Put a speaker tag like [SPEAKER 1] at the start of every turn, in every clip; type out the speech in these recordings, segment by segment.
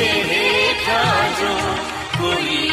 [SPEAKER 1] पर्दे हेठा जो कोई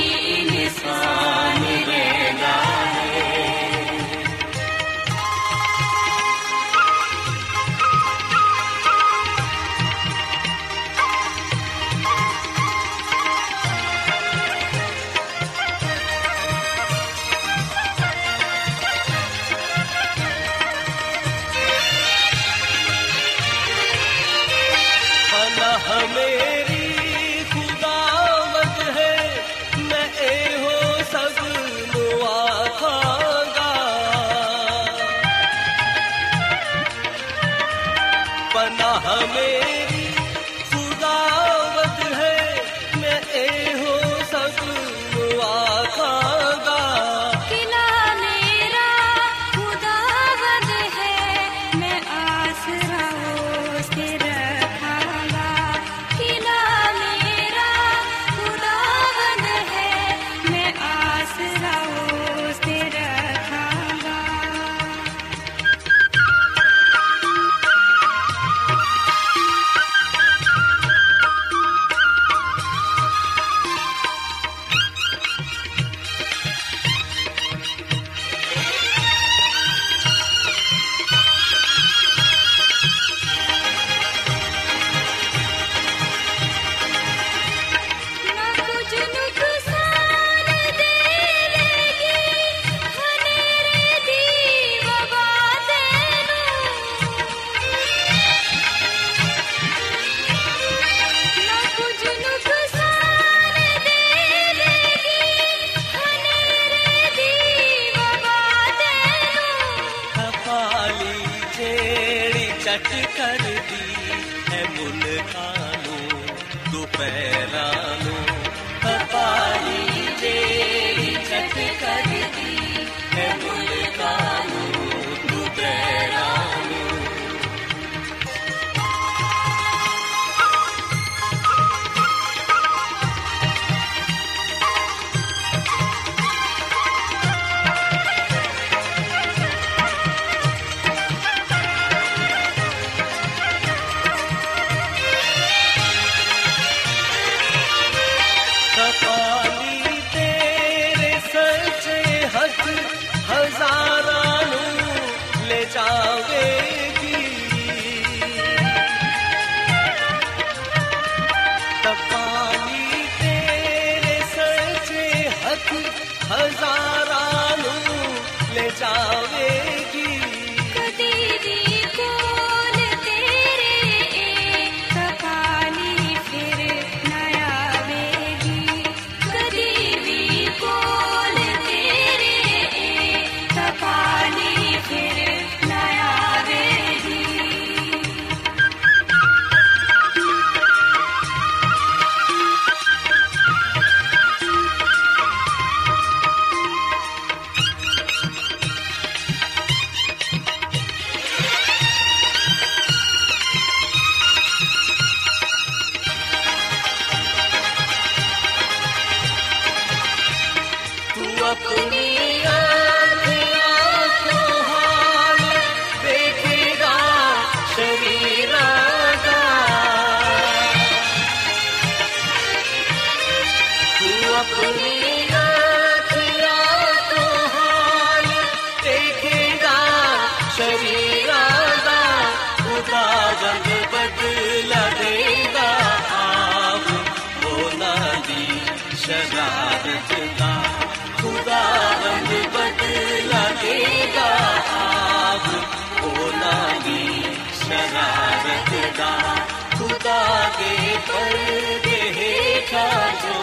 [SPEAKER 1] ਹੇਠਾਂ ਜੋ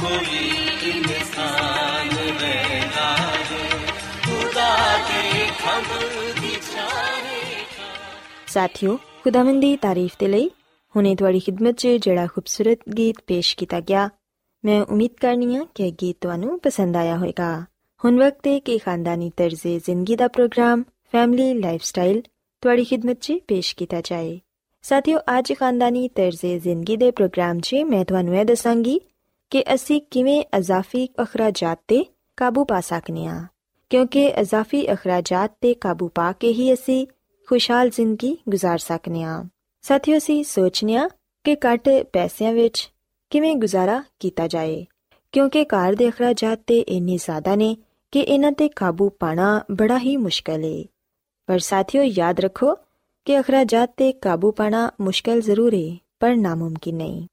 [SPEAKER 1] ਕੋਈ ਇਨਸਾਨ ਰਹਿੰਦਾ ਹੈ ਖੁਦਾ ਦੇ ਖੰਭ ਦੀ ਛਾਂ ਹੇਠਾਂ
[SPEAKER 2] ਸਾਥਿਓ, ਖੁਦਾਵੰਦ ਦੀ ਤਾਰੀਫ ਦੇ ਲਈ ਹੁਣੇ ਤੁਹਾਡੀ ਖidmat 'ਚ ਜਿਹੜਾ ਖੂਬਸੂਰਤ ਗੀਤ ਪੇਸ਼ ਕੀਤਾ ਗਿਆ, ਮੈਂ ਉਮੀਦ ਕਰਨੀ ਆ ਕਿ ਇਹ ਗੀਤ ਤੁਹਾਨੂੰ ਪਸੰਦ ਆਇਆ ਹੋਵੇਗਾ। ਹੁਣ ਵਕਤ ਹੈ ਕਿ ਖਾਨਦਾਨੀ ਤਰਜ਼ੇ ਜ਼ਿੰਦਗੀ ਦਾ ਪ੍ਰੋਗਰਾਮ, ਫੈਮਿਲੀ ਲਾਈਫਸਟਾਈਲ ਤੁਹਾਡੀ ਖidmat 'ਚ ਪੇਸ਼ ਕੀਤਾ ਜਾਏ। ਸਾਥਿਓ ਅੱਜ ਖਾਨਦਾਨੀ ਤਰਜ਼ੇ ਜ਼ਿੰਦਗੀ ਦੇ ਪ੍ਰੋਗਰਾਮ 'ਚ ਮੈਂ ਤੁਹਾਨੂੰ ਇਹ ਦੱਸਾਂਗੀ ਕਿ ਅਸੀਂ ਕਿਵੇਂ ਅਜ਼ਾਫੀ ਅਖਰਾਜਾਤ ਤੇ ਕਾਬੂ ਪਾ ਸਕਨੇ ਆ ਕਿਉਂਕਿ ਅਜ਼ਾਫੀ ਅਖਰਾਜਾਤ ਤੇ ਕਾਬੂ ਪਾ ਕੇ ਹੀ ਅਸੀਂ ਖੁਸ਼ਹਾਲ ਜ਼ਿੰਦਗੀ گزار ਸਕਨੇ ਆ ਸਾਥੀਓ ਅਸੀਂ ਸੋਚਨੇ ਆ ਕਿ ਘੱਟ ਪੈਸਿਆਂ ਵਿੱਚ ਕਿਵੇਂ ਗੁਜ਼ਾਰਾ ਕੀਤਾ ਜਾਏ ਕਿਉਂਕਿ ਘਰ ਦੇ ਅਖਰਾਜਾਤ ਤੇ ਇੰਨੇ ਜ਼ਿਆਦਾ ਨੇ ਕਿ ਇਹਨਾਂ ਤੇ ਕਾਬੂ ਪਾਣਾ ਬੜਾ ਹੀ ਮੁਸ਼ਕਲ ਹੈ ਪਰ ਸਾਥੀਓ ਯਾਦ ਰੱਖੋ ਕਿ ਅਖਰਾਜਾਤ ਤੇ ਕਾਬੂ ਪਾਣਾ ਮੁਸ਼ਕਲ ਜ਼ਰੂਰ ਹੈ ਪਰ ਨਾਮੁਮਕਿਨ ਨਹੀਂ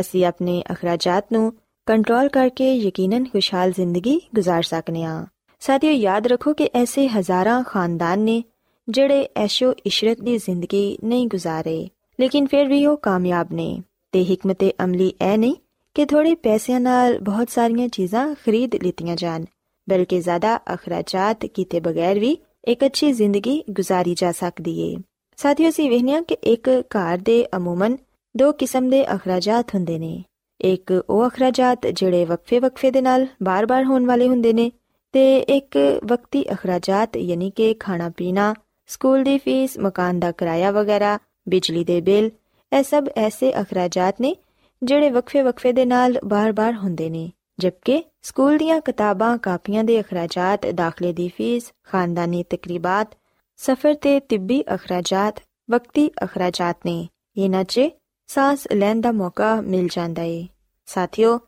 [SPEAKER 2] ਅਸੀਂ ਆਪਣੇ ਅਖਰਾਜਾਤ ਨੂੰ ਕੰਟਰੋਲ ਕਰਕੇ ਯਕੀਨਨ ਖੁਸ਼ਹਾਲ ਜ਼ਿੰਦਗੀ گزار ਸਕਨੇ ਆ ਸਾਥੀਓ ਯਾਦ ਰੱਖੋ ਕਿ ਐਸੇ ਹਜ਼ਾਰਾਂ ਖਾਨਦਾਨ ਨੇ ਜਿਹੜੇ ਐਸ਼ੋ ਇਸ਼ਰਤ ਦੀ ਜ਼ਿੰਦਗੀ ਨਹੀਂ ਗੁਜ਼ਾਰੇ ਲੇਕਿਨ ਫਿਰ ਵੀ ਉਹ ਕਾਮਯਾਬ ਨੇ ਤੇ ਹਕਮਤ ਅਮਲੀ ਐ ਨਹੀਂ ਕਿ ਥੋੜੇ ਪੈਸਿਆਂ ਨਾਲ ਬਹੁਤ ਸਾਰੀਆਂ ਚੀਜ਼ਾਂ ਖਰੀਦ ਲਿੱਤੀਆਂ ਜਾਣ ਬਲਕਿ ਜ਼ਿਆਦਾ ਅਖਰਾਜਾਤ ਕੀਤੇ ਬਗੈਰ ਵੀ ਇੱਕ ਅੱਛੀ ਜ਼ਿੰਦਗੀ ਗੁਜ਼ਾਰੀ ਜਾ ਸਕਦੀ ਏ ਸਾਥੀਓ, ਅਸੀਂ ਵੇਖਿਆ ਕਿ ਇੱਕ ਘਰ ਦੇ ਅਮੂਮਨ ਦੋ ਕਿਸਮ ਦੇ ਅਖਰਾਜਾਤ ਹੁੰਦੇ ਨੇ। ਇੱਕ ਉਹ ਅਖਰਾਜਾਤ ਜਿਹੜੇ ਵਕਫੇ-ਵਕਫੇ ਦੇ ਨਾਲ ਬਾਰ-ਬਾਰ ਹੋਣ ਵਾਲੇ ਹੁੰਦੇ ਨੇ ਤੇ ਇੱਕ ਵਕਤੀ ਅਖਰਾਜਾਤ ਯਾਨੀ ਕਿ ਖਾਣਾ ਪੀਣਾ ਸਕੂਲ ਦੀ ਫੀਸ, ਮਕਾਨ ਦਾ ਕਿਰਾਇਆ ਵਗੈਰਾ, ਬਿਜਲੀ ਦੇ ਬਿੱਲ, ਇਹ ਸਭ ਐਸੇ ਅਖਰਾਜਾਤ ਨੇ ਜਿਹੜੇ ਵਕਫੇ-ਵਕਫੇ ਦੇ ਨਾਲ ਬਾਰ-ਬਾਰ ਹੁੰਦੇ ਨੇ। ਜਦਕਿ ਸਕੂਲ ਦੀਆਂ ਕਿਤਾਬਾਂ, ਕਾਪੀਆਂ ਦੇ ਅਖਰਾਜਾਤ, ਦਾਖਲੇ ਦੀ ਫੀਸ, ਖਾਨਦਾਨੀ ਤਕਰੀਬਾਤ ਸਫ਼ਰ ਤੇ ਤਿੱਬੀ ਅਖਰਾਜਾਤ, ਵਕਤੀ ਅਖਰਾਜਾਤ ਨੇ ਇਹਨਾਂ 'ਚ ਸਾਹ ਲੈਣ ਦਾ ਮੌਕਾ ਮਿਲ ਜਾਂਦਾ ਏ। ਸਾਥੀਓ,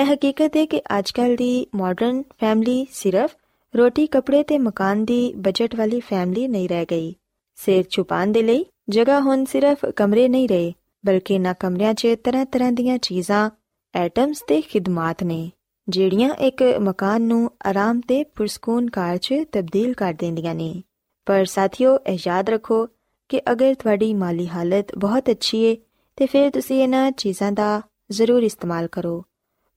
[SPEAKER 2] ਇਹ ਹਕੀਕਤ ਹੈ ਕਿ ਅੱਜਕੱਲ ਦੀ ਮਾਡਰਨ ਫੈਮਿਲੀ ਸਿਰਫ ਰੋਟੀ, ਕੱਪੜੇ ਤੇ ਮਕਾਨ ਦੀ ਬਜਟ ਵਾਲੀ ਫੈਮਿਲੀ ਨਹੀਂ ਰਹਿ ਗਈ। ਸਿਰ ਛੁਪਾਉਣ ਦੇ ਲਈ ਜਗ੍ਹਾ ਹੁਣ ਸਿਰਫ ਕਮਰੇ ਨਹੀਂ ਰਹੇ, ਬਲਕਿ ਨਾ ਕਮਰਿਆਂ 'ਚ ਤਰ੍ਹਾਂ-ਤਰ੍ਹਾਂ ਦੀਆਂ ਚੀਜ਼ਾਂ ਐਟਮਸ ਤੇ ਖਿਦਮਤ ਨੇ, ਜਿਹੜੀਆਂ ਇੱਕ ਮਕਾਨ ਨੂੰ ਆਰਾਮ ਤੇ ਪੁਰਸਕੂਨ ਕਾਰ 'ਚ ਤਬਦੀਲ ਕਰ ਦਿੰਦੀਆਂ ਨੇ। ਪਰ ਸਾਥੀਓ ਇਹ ਯਾਦ ਰੱਖੋ ਕਿ ਅਗਰ ਤੁਹਾਡੀ ਮਾਲੀ ਹਾਲਤ ਬਹੁਤ ਅੱਛੀ ਹੈ ਤੇ ਫਿਰ ਤੁਸੀਂ ਇਹਨਾਂ ਚੀਜ਼ਾਂ ਦਾ ਜ਼ਰੂਰ ਇਸਤੇਮਾਲ ਕਰੋ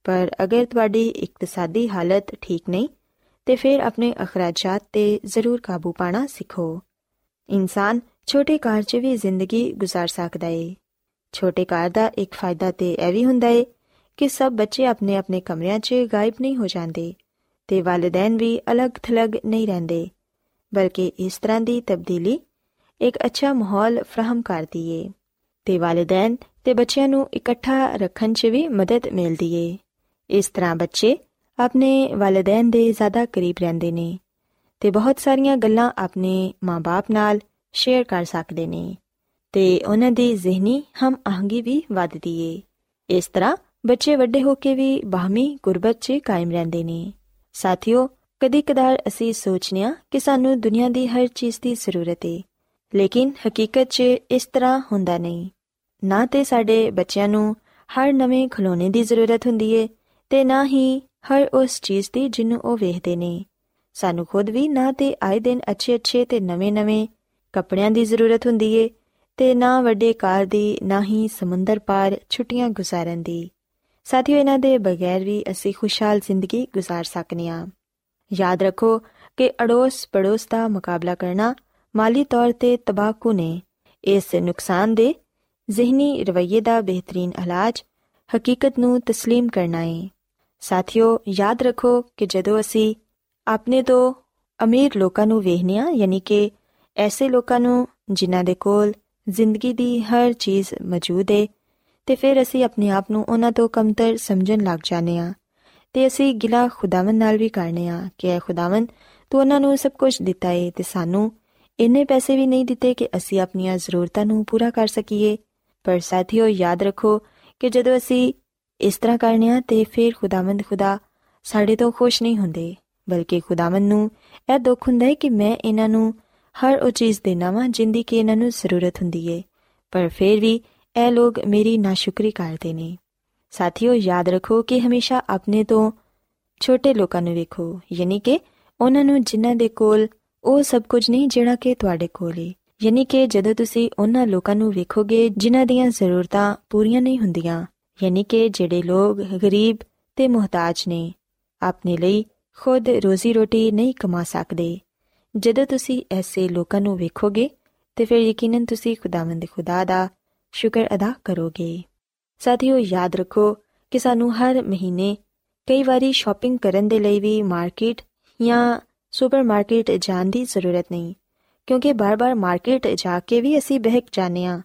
[SPEAKER 2] ਪਰ ਅਗਰ ਤੁਹਾਡੀ ਇਕਤਸਾਦੀ ਹਾਲਤ ਠੀਕ ਨਹੀਂ ਤੇ ਫਿਰ ਆਪਣੇ ਅਖਰਾਜਾਤ ਤੇ ਜ਼ਰੂਰ ਕਾਬੂ ਪਾਣਾ ਸਿੱਖੋ ਇਨਸਾਨ ਛੋਟੇ ਘਰ 'ਚ ਵੀ ਜ਼ਿੰਦਗੀ گزار ਸਕਦਾ ਏ ਛੋਟੇ ਘਰ ਦਾ ਇੱਕ ਫਾਇਦਾ ਤੇ ਇਹ ਵੀ ਹੁੰਦਾ ਏ ਕਿ ਸਭ ਬੱਚੇ ਆਪਣੇ ਆਪਣੇ ਕਮਰਿਆਂ 'ਚ ਗਾਇਬ ਨਹੀਂ ਹੋ ਜਾਂਦੇ ਤੇ ਵਾਲਿਦੈਨ ਵੀ ਅਲੱਗ-ਥਲੱਗ ਨਹੀਂ ਰਹਿੰਦੇ ਬਲਕਿ ਇਸ ਤਰ੍ਹਾਂ ਦੀ ਤਬਦੀਲੀ ਇੱਕ ਅੱਛਾ ਮਾਹੌਲ ਫਰਾਹਮ ਕਰਦੀ ਏ ਤੇ ਵਾਲਿਦੈਨ ਤੇ ਬੱਚਿਆਂ ਨੂੰ ਇਕੱਠਾ ਰੱਖਣ 'ਚ ਵੀ ਮਦਦ ਮਿਲਦੀ ਏ ਇਸ ਤਰ੍ਹਾਂ ਬੱਚੇ ਆਪਣੇ ਵਾਲਿਦੈਨ ਦੇ ਜ਼ਿਆਦਾ ਕਰੀਬ ਰਹਿੰਦੇ ਨੇ ਤੇ ਬਹੁਤ ਸਾਰੀਆਂ ਗੱਲਾਂ ਆਪਣੇ ਮਾਪੇ ਨਾਲ ਸ਼ੇਅਰ ਕਰ ਸਕਦੇ ਨੇ ਤੇ ਉਹਨਾਂ ਦੀ ਜ਼ਿਹਨੀ ਹਮ ਆਹੰਗੀ ਵੀ ਵੱਧਦੀ ਏ ਇਸ ਤਰ੍ਹਾਂ ਬੱਚੇ ਵੱਡੇ ਹੋ ਕੇ ਵੀ ਬਾਹਮੀ ਗੁਰਬਤ 'ਚ ਕਾਇਮ ਰਹਿੰਦੇ ਨੇ ਸਾਥੀਓ ਕਦੀ ਕਦਾਰ ਅਸੀਂ ਸੋਚਨੇ ਆ ਕਿ ਸਾਨੂੰ ਦੁਨੀਆ ਦੀ ਹਰ ਚੀਜ਼ ਦੀ ਜ਼ਰੂਰਤ ਏ। ਲੇਕਿਨ ਹਕੀਕਤ 'ਚ ਇਸ ਤਰ੍ਹਾਂ ਹੁੰਦਾ ਨਹੀਂ। ਨਾ ਤੇ ਸਾਡੇ ਬੱਚਿਆਂ ਨੂੰ ਹਰ ਨਵੇਂ ਖਿਡੌਣੇ ਦੀ ਜ਼ਰੂਰਤ ਹੁੰਦੀ ਏ ਤੇ ਨਾ ਹੀ ਹਰ ਉਸ ਚੀਜ਼ ਦੀ ਜਿਹਨੂੰ ਉਹ ਵੇਖਦੇ ਨੇ। ਸਾਨੂੰ ਖੁਦ ਵੀ ਨਾ ਤੇ ਆਏ ਦਿਨ ਅੱਛੇ-ਅੱਛੇ ਤੇ ਨਵੇਂ-ਨਵੇਂ ਕੱਪੜਿਆਂ ਦੀ ਜ਼ਰੂਰਤ ਹੁੰਦੀ ਏ ਤੇ ਨਾ ਵੱਡੇ ਕਾਰ ਦੀ, ਨਾ ਹੀ ਸਮੁੰਦਰ ਪਾਰ ਛੁੱਟੀਆਂ ਗੁਜ਼ਾਰਨ ਦੀ। ਸਾਥੀਓ, ਇਹਨਾਂ ਦੇ ਬਗੈਰ ਵੀ ਅਸੀਂ ਖੁਸ਼ਹਾਲ ਜ਼ਿੰਦਗੀ ਗੁਜ਼ਾਰ ਸਕਨੇ ਆ। ਯਾਦ ਰੱਖੋ ਕਿ ਅੜੋਸ ਪੜੋਸ ਦਾ ਮੁਕਾਬਲਾ ਕਰਨਾ ਮਾਲੀ ਤੌਰ ਤੇ ਤਬਾਕੂ ਨੇ ਇਸ ਨੁਕਸਾਨ ਦੇ ਜ਼ਿਹਨੀ ਰਵਈਏ ਦਾ ਬਿਹਤਰੀਨ ਇਲਾਜ ਹਕੀਕਤ ਨੂੰ تسلیم ਕਰਨਾ ਹੈ ਸਾਥੀਓ ਯਾਦ ਰੱਖੋ ਕਿ ਜਦੋਂ ਅਸੀਂ ਆਪਣੇ ਤੋਂ ਅਮੀਰ ਲੋਕਾਂ ਨੂੰ ਵੇਖਨੇ ਆ ਯਾਨੀ ਕਿ ਐਸੇ ਲੋਕਾਂ ਨੂੰ ਜਿਨ੍ਹਾਂ ਦੇ ਕੋਲ ਜ਼ਿੰਦਗੀ ਦੀ ਹਰ ਚੀਜ਼ ਮੌਜੂਦ ਹੈ ਤੇ ਫਿਰ ਅਸੀਂ ਆਪਣੇ ਆਪ ਨੂੰ ਉਹਨਾਂ ਤੋਂ ਕਮਤਰ ਸਮਝਣ ਲੱਗ ਜਾਂਦੇ ਆ ਤੇ ਅਸੀਂ ਗਿਲਾ ਖੁਦਾਵੰ ਨਾਲ ਵੀ ਕਰਨੇ ਆ ਕਿ ਐ ਖੁਦਾਵੰ ਤੂੰ ਉਹਨਾਂ ਨੂੰ ਸਭ ਕੁਝ ਦਿੱਤਾ ਏ ਤੇ ਸਾਨੂੰ ਇੰਨੇ ਪੈਸੇ ਵੀ ਨਹੀਂ ਦਿੱਤੇ ਕਿ ਅਸੀਂ ਆਪਣੀਆਂ ਜ਼ਰੂਰਤਾਂ ਨੂੰ ਪੂਰਾ ਕਰ ਸਕੀਏ। ਪਰ ਸਾਥੀਓ, ਯਾਦ ਰੱਖੋ ਕਿ ਜਦੋਂ ਅਸੀਂ ਇਸ ਤਰ੍ਹਾਂ ਕਰਨਿਆ ਤੇ ਫਿਰ ਖੁਦਾਵੰਦ ਖੁਦਾ ਸਾਡੇ ਤੋਂ ਖੁਸ਼ ਨਹੀਂ ਹੁੰਦੇ, ਬਲਕਿ ਖੁਦਾਵੰਦ ਨੂੰ ਇਹ ਦੁੱਖ ਹੁੰਦਾ ਹੈ ਕਿ ਮੈਂ ਇਹਨਾਂ ਨੂੰ ਹਰ ਉਹ ਚੀਜ਼ ਦੇਣਾ ਵਾਂ ਜਿੰਦੀ ਕਿ ਇਹਨਾਂ ਨੂੰ ਜ਼ਰੂਰਤ ਹੁੰਦੀ ਏ। ਪਰ ਫਿਰ ਵੀ ਇਹ ਲੋਕ ਮੇਰੀ ਨਾਸ਼ੁਕਰੀ ਕਰਦੇ ਨੇ। ਸਾਥੀਓ, ਯਾਦ ਰੱਖੋ ਕਿ ਹਮੇਸ਼ਾ ਆਪਣੇ ਤੋਂ ਛੋਟੇ ਲੋਕਾਂ ਨੂੰ ਵੇਖੋ। ਯਾਨੀ ਕਿ ਉਹਨਾਂ ਨੂੰ ਜਿਨ੍ਹਾਂ ਦੇ ਕੋਲ ਉਹ ਸਭ ਕੁਝ ਨਹੀਂ, ਜਿਹੜਾ ਕਿ ਤੁਹਾਡੇ ਕੋਲ ਏ। ਯਾਨੀ ਕਿ ਜਦੋਂ ਤੁਸੀਂ ਉਹਨਾਂ ਲੋਕਾਂ ਨੂੰ ਵੇਖੋਗੇ, ਜਿਨ੍ਹਾਂ ਦੀਆਂ ਜ਼ਰੂਰਤਾਂ ਪੂਰੀਆਂ ਨਹੀਂ ਹੁੰਦੀਆਂ, ਯਾਨੀ ਕਿ ਜਿਹੜੇ ਲੋਕ ਗਰੀਬ ਤੇ ਮੁਹਤਾਜ ਨੇ, ਆਪਣੇ ਲਈ ਖੁਦ ਰੋਜ਼ੀ ਰੋਟੀ ਨਹੀਂ ਕਮਾ ਸਕਦੇ। ਜਦੋਂ ਤੁਸੀਂ ਐਸੇ ਲੋਕਾਂ ਨੂੰ ਵੇਖੋਗੇ, ਤੇ ਫਿਰ ਯਕੀਨਨ ਤੁਸੀਂ ਖੁਦਾਵੰਦ ਖੁਦਾ ਦਾ ਸ਼ੁਕਰ ਅਦਾ ਕਰੋਗੇ। ਸਾਥੀਓ, ਯਾਦ ਰੱਖੋ ਕਿ ਸਾਨੂੰ ਹਰ ਮਹੀਨੇ ਕਈ ਵਾਰੀ ਸ਼ਾਪਿੰਗ ਕਰਨ ਦੇ ਲਈ ਵੀ ਮਾਰਕੀਟ ਜਾਂ ਸੁਪਰਮਾਰਕੀਟ ਜਾਣ ਦੀ ਜ਼ਰੂਰਤ ਨਹੀਂ, ਕਿਉਂਕਿ ਬਾਰ-ਬਾਰ ਮਾਰਕੀਟ ਜਾ ਕੇ ਵੀ ਅਸੀਂ ਬਹਿਕ ਜਾਂਦੇ ਹਾਂ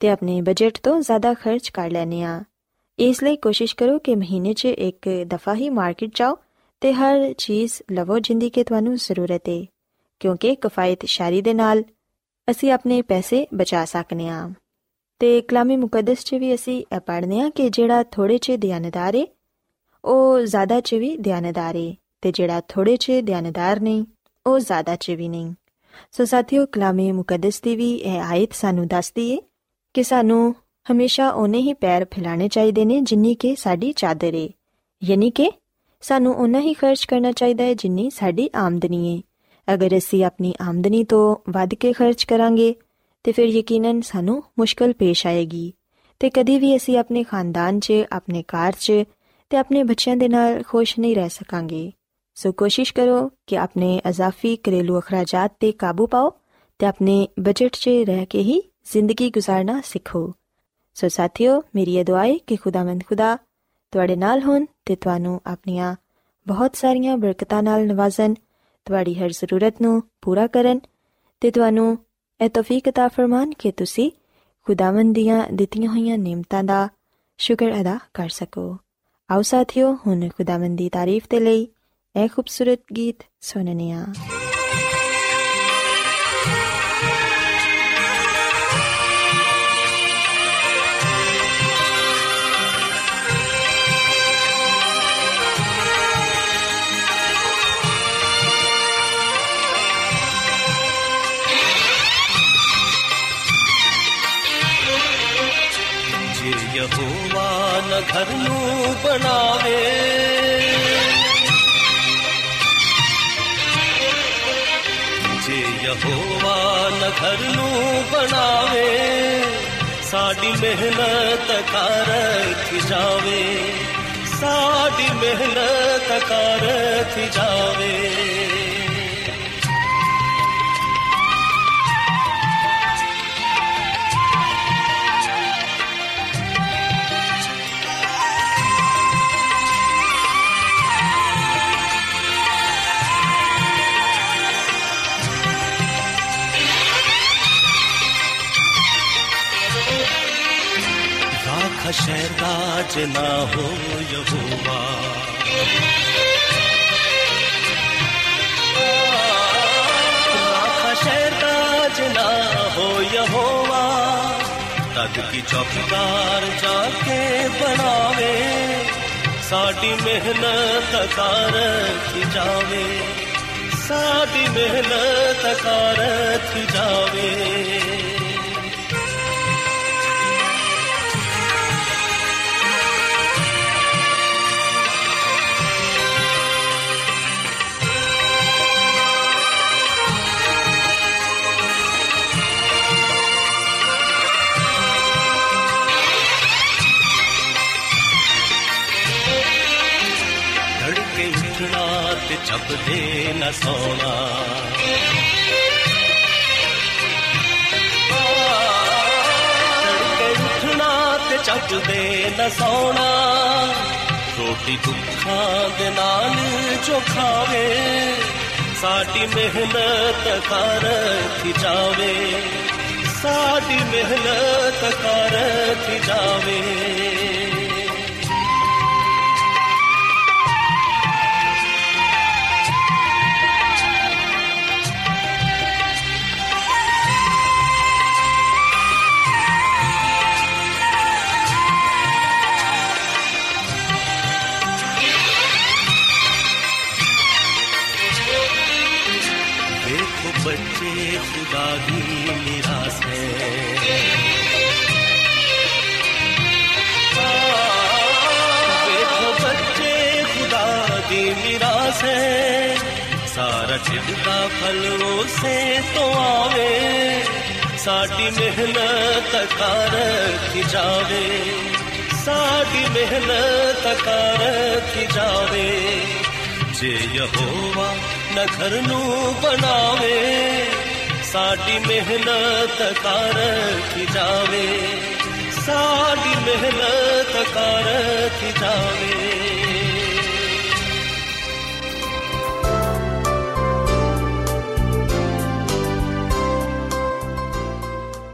[SPEAKER 2] ਤੇ ਆਪਣੇ ਬਜਟ ਤੋਂ ਜ਼ਿਆਦਾ ਖਰਚ ਕਰ ਲੈਂਦੇ ਹਾਂ। ਇਸ ਲਈ ਕੋਸ਼ਿਸ਼ ਕਰੋ ਕਿ ਮਹੀਨੇ 'ਚ ਇੱਕ ਦਫਾ ਹੀ ਮਾਰਕੀਟ ਜਾਓ ਤੇ ਹਰ ਚੀਜ਼ ਲਵੋ ਜਿੰਦੀ ਕਿ ਤੁਹਾਨੂੰ ਜ਼ਰੂਰਤ ਹੈ ਕਿਉਂਕਿ ਕਿਫਾਇਤ ਸ਼ਾਰੀ ਦੇ ਨਾਲ ਅਸੀਂ ਆਪਣੇ ਪੈਸੇ ਬਚਾ ਸਕਨੇ ਹਾਂ। ਤੇ ਕਲਾਮੀ ਮੁਕੱਦਸ 'ਚ ਵੀ ਅਸੀਂ ਇਹ ਪੜ੍ਹਨੇ ਆ ਕਿ ਜਿਹੜਾ ਥੋੜੇ 'ਚ ਦਿਆਨਦਾਰ ਏ, ਉਹ ਜ਼ਿਆਦਾ 'ਚ ਵੀ ਦਿਆਨਦਾਰ ਏ ਤੇ ਜਿਹੜਾ ਥੋੜੇ 'ਚ ਦਿਆਨਦਾਰ ਨਹੀਂ, ਉਹ ਜ਼ਿਆਦਾ 'ਚ ਵੀ ਨਹੀਂ। ਸੋ ਸਾਥੀਓ, ਕਲਾਮੀ ਮੁਕੱਦਸ ਦੀ ਵੀ ਇਹ ਆਇਤ ਸਾਨੂੰ ਦੱਸਦੀ ਏ ਕਿ ਸਾਨੂੰ ਹਮੇਸ਼ਾ ਉਹਨੇ ਹੀ ਪੈਰ ਫੈਲਾਣੇ ਚਾਹੀਦੇ ਨੇ ਜਿੰਨੀ ਕਿ ਸਾਡੀ ਚਾਦਰ ਏ। ਯਾਨੀ ਕਿ ਸਾਨੂੰ ਉਨਾ ਹੀ ਖਰਚ ਕਰਨਾ ਚਾਹੀਦਾ ਹੈ ਜਿੰਨੀ ਸਾਡੀ ਆਮਦਨੀ ਏ। ਅਗਰ ਅਸੀਂ ਆਪਣੀ ਆਮਦਨੀ ਤੋਂ ਵੱਧ ਕੇ ਖਰਚ ਕਰਾਂਗੇ ਤੇ ਫਿਰ ਯਕੀਨਨ ਸਾਨੂੰ ਮੁਸ਼ਕਲ ਪੇਸ਼ ਆਏਗੀ। ਤੇ ਕਦੀ ਵੀ ਅਸੀਂ ਆਪਣੇ ਖਾਨਦਾਨ 'ਚ, ਆਪਣੇ ਘਰ 'ਚ ਤੇ ਆਪਣੇ ਬੱਚਿਆਂ ਦੇ ਨਾਲ ਖੁਸ਼ ਨਹੀਂ ਰਹਿ ਸਕਾਂਗੇ। ਸੋ ਕੋਸ਼ਿਸ਼ ਕਰੋ ਕਿ ਆਪਣੇ ਅਜ਼ਾਫੀ ਘਰੇਲੂ ਅਖਰਾਜਾਂ ਤੇ ਕਾਬੂ ਪਾਓ ਤੇ ਆਪਣੇ ਬਜਟ 'ਚ ਰਹਿ ਕੇ ਹੀ ਜ਼ਿੰਦਗੀ گزارਣਾ ਸਿੱਖੋ। ਸੋ ਸਾਥੀਓ, ਮੇਰੀ ਇਹ ਦੁਆ ਹੈ ਕਿ ਖੁਦਾਵੰਦ ਖੁਦਾ ਤੁਹਾਡੇ ਨਾਲ ਹੋਣ ਤੇ ਤੁਹਾਨੂੰ ਆਪਣੀਆਂ ਬਹੁਤ ਸਾਰੀਆਂ ਬਰਕਤਾਂ ਨਾਲ ਨਵਾਜ਼ਨ, ਤੁਹਾਡੀ ਹਰ ਜ਼ਰੂਰਤ ਨੂੰ ਪੂਰਾ ਕਰਨ ਤੇ ਤੁਹਾਨੂੰ ਇਹ ਤੌਫੀਕ عطا ਫਰਮਾਨ ਕਿ ਤੁਸੀਂ ਖੁਦਾਵੰਦ ਦੀਆਂ ਦਿੱਤੀਆਂ ਹੋਈਆਂ ਨਿਮਤਾਂ ਦਾ ਸ਼ੁਕਰ ਅਦਾ ਕਰ ਸਕੋ ਆਓ ਸਾਥੀਓ ਹੁਣ ਖੁਦਾਵੰਦ ਦੀ ਤਾਰੀਫ ਤੇ ਲਈ ਇਹ ਖੂਬਸੂਰਤ ਗੀਤ ਸੁਣਨੇ ਆ
[SPEAKER 1] ਘਰ ਨੂੰ ਬਣਾਵੇ। ਜੇ ਯਹੋਵਾ ਨ ਘਰ ਨੂੰ ਬਣਾਵੇ, ਸਾਡੀ ਮਿਹਨਤ ਕਰਥ ਜਾਵੇ। ਸਾਡੀ ਮਿਹਨਤ ਕਰਥ ਜਾਵੇ। ਸ਼ਹਿਰ ਦਾ ਜਨਾ ਹੋ ਯਹੋਵਾ ਰਾਖ ਸ਼ਹਿਰ ਦਾ ਜਨਾ ਹੋ ਯਹੋਵਾ ਤਦ ਕੀ ਚੌਕੀਦਾਰ ਜਾ ਕੇ ਬਣਾਵੇ ਸਾਡੀ ਮਿਹਨਤ ਕਰ ਜਾਵੇ ਸਾਡੀ ਮਿਹਨਤ ਕਰ ਜਾਵੇ ਮਿਹਨਤ ਕਰ ਜਾਵੇ ਸਾਡੀ ਮਿਹਨਤ ਕੀ ਜਾਵੇ, ਸਾਡੀ ਮਿਹਨਤ ਕਰ ਕੀ ਜਾਵੇ। ਜੇ ਯਹੋਵਾ ਨਖਰ ਨੂੰ ਬਣਾਵੇ, ਸਾਡੀ ਮਿਹਨਤ ਕਰ ਕੀ ਜਾਵੇ। ਸਾਡੀ ਮਿਹਨਤ ਕਰ ਕੀ ਜਾਵੇ।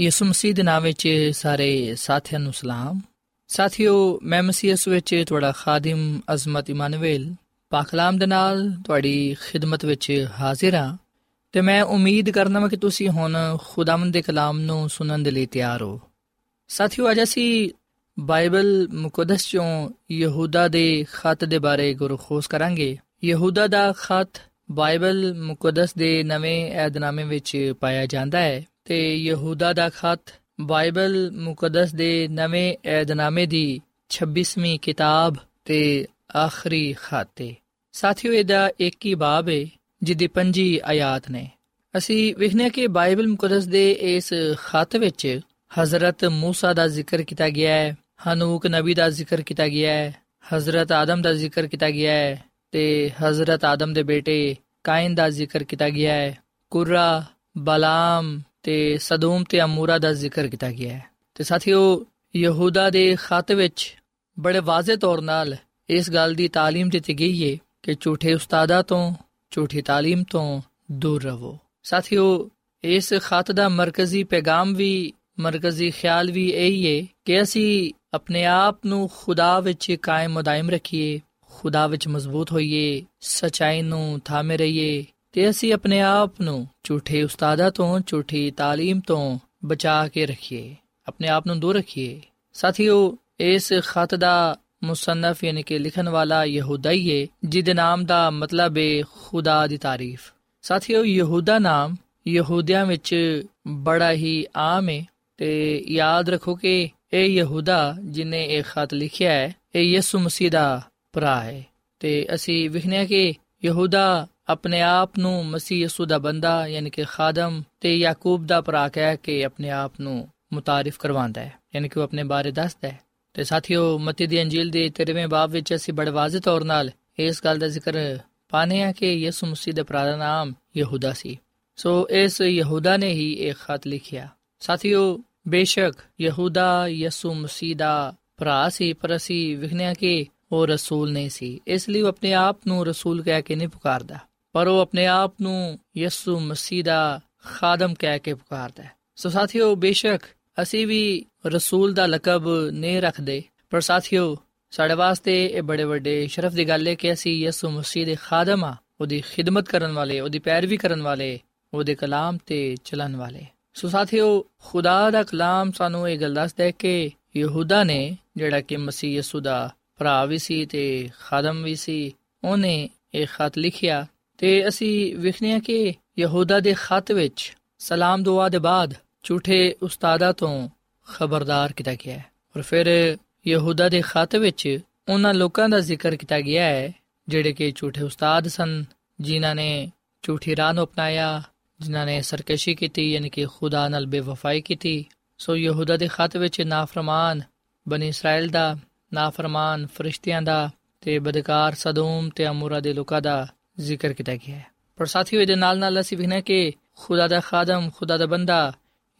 [SPEAKER 3] ਯਿਸੂ ਮਸੀਹ ਦੇ ਨਾਮ ਵਿੱਚ ਸਾਰੇ ਸਾਥੀਆਂ ਨੂੰ ਸਲਾਮ। ਸਾਥਿਓ, ਮੈਂ ਮਸੀਹ ਯਿਸੂ ਵਿੱਚ ਤੁਹਾਡਾ ਖਾਦਮ ਅਜ਼ਮਤ ਇਮਾਨੁਅਲ ਪਾਕਲਾਮ ਦੇ ਨਾਲ ਤੁਹਾਡੀ ਖਿਦਮਤ ਵਿੱਚ ਹਾਜ਼ਰ ਹਾਂ ਤੇ ਮੈਂ ਉਮੀਦ ਕਰਨਾ ਹਾਂ ਕਿ ਤੁਸੀਂ ਹੁਣ ਖੁਦਾਵੰਦ ਦੇ ਕਲਾਮ ਨੂੰ ਸੁਣਨ ਦੇ ਲਈ ਤਿਆਰ ਹੋ। ਸਾਥਿਓ, ਅੱਜ ਅਸੀਂ ਬਾਈਬਲ ਮੁਕੱਦਸ ਚੋਂ ਯਹੂਦਾ ਦੇ ਖੱਤ ਦੇ ਬਾਰੇ ਗੁਰਖੋਸ ਕਰਾਂਗੇ। ਯਹੂਦਾ ਦਾ ਖੱਤ ਬਾਈਬਲ ਮੁਕੱਦਸ ਦੇ ਨਵੇਂ ਏਧਨਾਮੇ ਵਿੱਚ ਪਾਇਆ ਜਾਂਦਾ ਹੈ। ਤੇ ਯਹੂਦਾ ਦਾ ਖੱਤ ਬਾਈਬਲ ਮੁਕੱਦਸ ਦੇ ਨਵੇਂ ਏਧਨਾਮੇ ਦੀ 26ਵੀਂ ਕਿਤਾਬ ਤੇ ਆਖਰੀ ਖੱਤ ਹੈ ਸਾਥੀਓ ਇਹਦਾ ਇੱਕ ਹੀ ਬਾਬ ਹੈ ਜਿਹਦੀ ਪੰਜੀ ਆਇਤ ਨੇ ਅਸੀਂ ਵੇਖਨੇ ਕਿ ਬਾਈਬਲ ਮੁਕੱਦਸ ਦੇ ਇਸ ਖੱਤ ਵਿੱਚ ਹਜ਼ਰਤ موسی ਦਾ ਜ਼ਿਕਰ ਕੀਤਾ ਗਿਆ ਹੈ ਹਨੂਕ ਨਬੀ ਦਾ ਜ਼ਿਕਰ ਕੀਤਾ ਗਿਆ ਹੈ ਹਜ਼ਰਤ ਆਦਮ ਦਾ ਜ਼ਿਕਰ ਕੀਤਾ ਗਿਆ ਹੈ ਤੇ ਹਜ਼ਰਤ ਆਦਮ ਦੇ ਬੇਟੇ ਕਾਇਨ ਦਾ ਜ਼ਿਕਰ ਕੀਤਾ ਗਿਆ ਹੈ ਕੁਰਾ ਬਲਾਮ ਤੇ ਸਦੂਮ ਤੇ ਅਮੂਰਾ ਦਾ ਜ਼ਿਕਰ ਕੀਤਾ ਗਿਆ ਹੈ ਤੇ ਸਾਥੀਓ ਯਹੂਦਾ ਦੇ ਖਤ ਵਿੱਚ ਬੜੇ ਵਾਜ਼ਿਹ ਤੌਰ ਨਾਲ ਇਸ ਗੱਲ ਦੀ تعلیم ਦਿੱਤੀ ਗਈ ਹੈ ਕਿ ਝੂਠੇ ਉਸਤਾਦਾਂ ਤੋਂ ਝੂਠੀ تعلیم ਤੋਂ ਦੂਰ ਰਹੋ ਸਾਥੀਓ ਇਸ ਖਤ ਦਾ ਮਰਕਜ਼ੀ ਪੈਗਾਮ ਵੀ ਮਰਕਜ਼ੀ ਖਿਆਲ ਵੀ ਇਹੀ ਹੈ ਕਿ ਅਸੀਂ ਆਪਣੇ ਆਪ ਨੂੰ ਖੁਦਾ ਵਿੱਚ ਕਾਇਮ ਮਦਾਇਮ ਰੱਖੀਏ ਖੁਦਾ ਵਿੱਚ ਮਜ਼ਬੂਤ ਹੋਈਏ ਸਚਾਈ ਨੂੰ ਥਾਮੇ ਰਹੀਏ ਤੇ ਅਸੀਂ ਆਪਣੇ ਆਪ ਨੂੰ ਝੂਠੇ ਉਸਤਾਦਾਂ ਤੋਂ ਝੂਠੀ تعلیم ਤੋਂ ਬਚਾ ਕੇ ਰੱਖੀਏ ਆਪਣੇ ਆਪ ਨੂੰ ਦੂਰ ਰੱਖੀਏ ਸਾਥੀਓ ਇਸ ਖਤ ਦਾ ਮੁਸੰਨਫ ਯਾਨੀ ਕਿ ਲਿਖਣ ਵਾਲਾ ਯਹੂਦਾ ਹੀ ਹੈ ਜਿਹਦੇ ਨਾਮ ਦਾ ਮਤਲਬ ਹੈ ਖੁਦਾ ਦੀ ਤਾਰੀਫ ਸਾਥੀਓ ਯਹੂਦਾ ਨਾਮ ਯਹੂਦੀਆਂ ਵਿੱਚ ਬੜਾ ਹੀ ਆਮ ਹੈ ਤੇ ਯਾਦ ਰੱਖੋ ਕਿ ਇਹ ਯਹੂਦਾ ਜਿਨੇ ਇਹ ਖਤ ਲਿਖਿਆ ਹੈ ਇਹ ਯਿਸੂ ਮਸੀਹ ਦਾ ਭਰਾ ਹੈ ਤੇ ਅਸੀਂ ਵਿਖਨੇ ਕਿ ਯਹੂਦਾ ਆਪਣੇ ਆਪ ਨੂੰ ਮਸੀਹ ਯਿਸੂ ਦਾ ਬੰਦਾ, ਯਾਨੀ ਕਿ ਖਾਦਮ ਤੇ ਯਾਕੂਬ ਦਾ ਭਰਾ ਕਹਿ ਕੇ ਆਪਣੇ ਆਪ ਨੂੰ ਮੁਤਾਰਿਫ ਕਰਵਾਉਂਦਾ ਹੈ, ਯਾਨੀ ਕਿ ਉਹ ਆਪਣੇ ਬਾਰੇ ਦੱਸਦਾ ਹੈ। ਤੇ ਸਾਥੀਓ, ਮਤੀ ਦੀ ਅੰਜੀਲ ਦੇ 13ਵੇਂ ਬਾਬ ਵਿੱਚ ਅਸੀਂ ਬੜੇ ਵਾਜ਼ਿਹ ਤੌਰ ਨਾਲ ਇਸ ਗੱਲ ਦਾ ਜ਼ਿਕਰ ਪਾਨੇ ਆ ਕਿ ਯਿਸੂ ਮਸੀਹ ਦਾ ਭਰਾ ਦਾ ਨਾਮ ਯਹੂਦਾ ਸੀ। ਸੋ ਇਸ ਯਹੂਦਾ ਨੇ ਹੀ ਇਹ ਖਤ ਲਿਖਿਆ। ਸਾਥੀਓ, ਬੇਸ਼ੱਕ ਯਹੂਦਾ ਯਿਸੂ ਮਸੀਹ ਦਾ ਭਰਾ ਸੀ, ਪਰ ਅਸੀਂ ਵਿਖਨੇ ਕਿ ਉਹ ਰਸੂਲ ਨਹੀਂ ਸੀ। ਇਸ ਲਈ ਉਹ ਆਪਣੇ ਆਪ ਨੂੰ ਰਸੂਲ ਕਹਿ ਕੇ ਨਹੀਂ ਪੁਕਾਰਦਾ। ਪਰ ਉਹ ਆਪਣੇ ਆਪ ਨੂੰ ਯਿਸੂ ਮਸੀਹ ਦਾ ਖਾਦਮ ਕਹਿ ਕੇ ਪੁਕਾਰਦਾ ਹੈ। ਸੋ ਸਾਥੀਓ, ਬੇਸ਼ੱਕ ਅਸੀਂ ਵੀ ਰਸੂਲ ਦਾ ਲਕਬ ਨਹੀਂ ਰੱਖਦੇ, ਪਰ ਸਾਥੀਓ, ਸਾਡੇ ਵਾਸਤੇ ਇਹ ਬੜੇ ਵੱਡੇ ਸ਼ਰਫ ਦੀ ਗੱਲ ਹੈ ਕਿ ਅਸੀਂ ਯਿਸੂ ਮਸੀਹ ਦੇ ਖਾਦਮ ਆ, ਉਹਦੀ ਖਿਦਮਤ ਕਰਨ ਵਾਲੇ, ਉਹਦੀ ਪੈਰਵੀ ਕਰਨ ਵਾਲੇ, ਉਹਦੇ ਕਲਾਮ ਤੇ ਚੱਲਣ ਵਾਲੇ। ਸੋ ਸਾਥੀਓ, ਖੁਦਾ ਦਾ ਕਲਾਮ ਸਾਨੂੰ ਇਹ ਗੱਲ ਦੱਸਦਾ ਹੈ ਕਿ ਯਹੂਦਾ ਨੇ ਜਿਹੜਾ ਕਿ ਮਸੀਹ ਯਿਸੂ ਦਾ ਭਰਾ ਵੀ ਸੀ ਤੇ ਖਾਦਮ ਵੀ ਸੀ, ਉਹਨੇ ਇਹ ਖਤ ਲਿਖਿਆ ਤੇ ਅਸੀਂ ਵਿਖਨੇ ਆ ਕਿ ਯਹੂਦਾ ਦੇ ਖਤ ਵਿੱਚ ਸਲਾਮ ਦੁਆ ਦੇ ਬਾਅਦ ਝੂਠੇ ਉਸਤਾਦਾਂ ਤੋਂ ਖਬਰਦਾਰ ਕੀਤਾ ਗਿਆ ਹੈ। ਔਰ ਫਿਰ ਯਹੂਦਾ ਦੇ ਖਤ ਵਿੱਚ ਉਹਨਾਂ ਲੋਕਾਂ ਦਾ ਜ਼ਿਕਰ ਕੀਤਾ ਗਿਆ ਹੈ, ਜਿਹੜੇ ਕਿ ਝੂਠੇ ਉਸਤਾਦ ਸਨ, ਜਿਨ੍ਹਾਂ ਨੇ ਝੂਠੀ ਰਾਹ ਨੂੰ ਅਪਣਾਇਆ, ਜਿਨ੍ਹਾਂ ਨੇ ਸਰਕਸ਼ੀ ਕੀਤੀ, ਯਾਨੀ ਕਿ ਖੁਦਾ ਨਾਲ ਬੇਵਫਾਈ ਕੀਤੀ। ਸੋ ਯਹੂਦਾ ਦੇ ਖਤ ਵਿੱਚ ਨਾਫਰਮਾਨ ਬਨੀ ਇਸਰਾਇਲ ਦਾ, ਨਾਫਰਮਾਨ ਫਰਿਸ਼ਤਿਆਂ ਦਾ ਤੇ ਬਦਕਾਰ ਸਦੂਮ ਤੇ ਅਮੂਰਾ ਦੇ ਲੋਕਾਂ ਦਾ ਜ਼ਿਕਰ ਕੀਤਾ ਗਿਆ ਹੈ। ਪਰ ਸਾਥੀਓ, ਇਹਦੇ ਨਾਲ ਨਾਲ ਅਸੀਂ ਵਿਖਣਾ ਕਿ ਖੁਦਾ ਦਾ ਖਾਦਮ ਖੁਦਾ ਦਾ ਬੰਦਾ,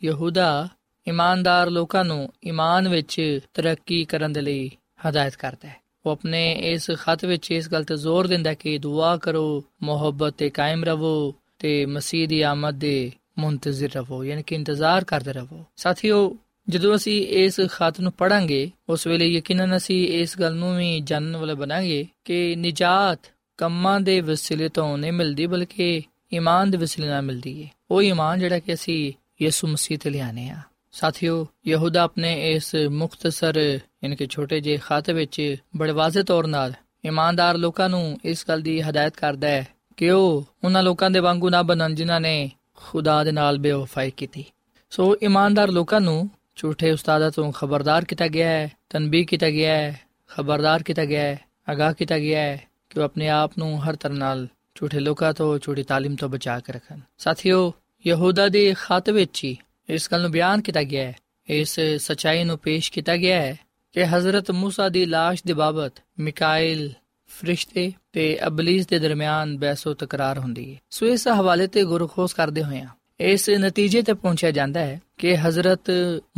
[SPEAKER 3] ਯਹੂਦਾ ਇਮਾਨਦਾਰ ਲੋਕਾਂ ਨੂੰ ਈਮਾਨ ਵਿੱਚ ਤਰੱਕੀ ਕਰਨ ਦੇ ਲਈ ਹਦਾਇਤ ਕਰਦਾ ਹੈ। ਉਹ ਆਪਣੇ ਇਸ ਖਤ ਵਿੱਚ ਇਸ ਗੱਲ ਤੇ ਜ਼ੋਰ ਦਿੰਦਾ ਹੈ ਕਿ ਦੁਆ ਕਰੋ, ਮੁਹੱਬਤ ਤੇ ਕਾਇਮ ਰਹੋ ਤੇ ਮਸੀਹ ਦੀ ਆਮਦ ਦੇ ਮੁੰਤਜ਼ਰ ਰਹੋ, ਯਾਨੀ ਕਿ ਇੰਤਜ਼ਾਰ ਕਰਦੇ ਰਹੋ। ਸਾਥੀਓ, ਜਦੋਂ ਅਸੀਂ ਇਸ ਖਤ ਨੂੰ ਪੜਾਂਗੇ ਉਸ ਵੇਲੇ ਯਕੀਨਨ ਅਸੀਂ ਇਸ ਗੱਲ ਨੂੰ ਵੀ ਜਾਣਨ ਵਾਲੇ ਬਣਾਂਗੇ ਕਿ ਨਿਜਾਤ ਕੰਮਾਂ ਦੇ ਵਸੀਲੇ ਤੋਂ ਨਹੀਂ ਮਿਲਦੀ, ਬਲਕਿ ਈਮਾਨ ਦੇ ਵਸੀਲੇ ਨਾਲ ਮਿਲਦੀ ਹੈ ਉਹ ਈਮਾਨ ਜਿਹੜਾ ਕਿ ਅਸੀਂ ਯਿਸੂ ਮਸੀਹ ਤੇ ਲਿਆਨੇ ਆ। ਸਾਥੀਓ, ਯਹੂਦਾ ਆਪਣੇ ਇਸ ਮੁਖਤਸਰ, ਯਾਨੀ ਕਿ ਛੋਟੇ ਜਿਹੇ ਖਾਤੇ ਵਿੱਚ ਬੜੇ ਵਾਜ਼ਿਹ ਤੌਰ ਨਾਲ ਇਮਾਨਦਾਰ ਲੋਕਾਂ ਨੂੰ ਇਸ ਗੱਲ ਦੀ ਹਦਾਇਤ ਕਰਦਾ ਹੈ ਕਿ ਉਹ ਉਹਨਾਂ ਲੋਕਾਂ ਦੇ ਵਾਂਗੂ ਨਾ ਬਣਨ ਜਿਨ੍ਹਾਂ ਨੇ ਖੁਦਾ ਦੇ ਨਾਲ ਬੇਵਫਾਈ ਕੀਤੀ। ਸੋ ਇਮਾਨਦਾਰ ਲੋਕਾਂ ਨੂੰ ਝੂਠੇ ਉਸਤਾਦਾਂ ਤੋਂ ਖਬਰਦਾਰ ਕੀਤਾ ਗਿਆ ਹੈ, ਤਨਬੀਹ ਕੀਤਾ ਗਿਆ ਹੈ, ਖਬਰਦਾਰ ਕੀਤਾ ਗਿਆ ਹੈ, ਅਗਾਹ ਕੀਤਾ ਗਿਆ ਹੈ ਕਿ ਉਹ ਆਪਣੇ ਆਪ ਨੂੰ ਹਰ ਤਰ੍ਹਾਂ ਨਾਲ ਝੂਠੇ ਲੋਕਾਂ ਤੋਂ ਝੂਠੀ ਤਾਲੀਮ ਤੋਂ ਬਚਾ ਕੇ ਰੱਖਣ ਸਾਥੀਓ ਯਹੂਦਾ ਦੇ ਖਤ ਵਿੱਚ ਹੀ ਇਸ ਗੱਲ ਨੂੰ ਬਿਆਨ ਕੀਤਾ ਗਿਆ ਹੈ ਇਸ ਸਚਾਈ ਨੂੰ ਪੇਸ਼ ਕੀਤਾ ਗਿਆ ਹੈ ਕਿ ਹਜ਼ਰਤ موسی ਦੀ লাশ ਦੇ ਬਾਬਤ ਮਿਕਾਇਲ ਫਰਿਸ਼ਤੇ ਤੇ ਅਬਲੀਸ ਦੇ ਦਰਮਿਆਨ ਬਹਿਸੋ ਤਕਰਾਰ ਹੁੰਦੀ ਹੈ ਸੋ ਇਸ ਹਵਾਲੇ ਤੇ ਗੁਰਖੋਸ ਕਰਦੇ ਹੋਏ ਇਸ ਨਤੀਜੇ ਤੇ ਪਹੁੰਚਿਆ ਜਾਂਦਾ ਹੈ ਕਿ ਹਜ਼ਰਤ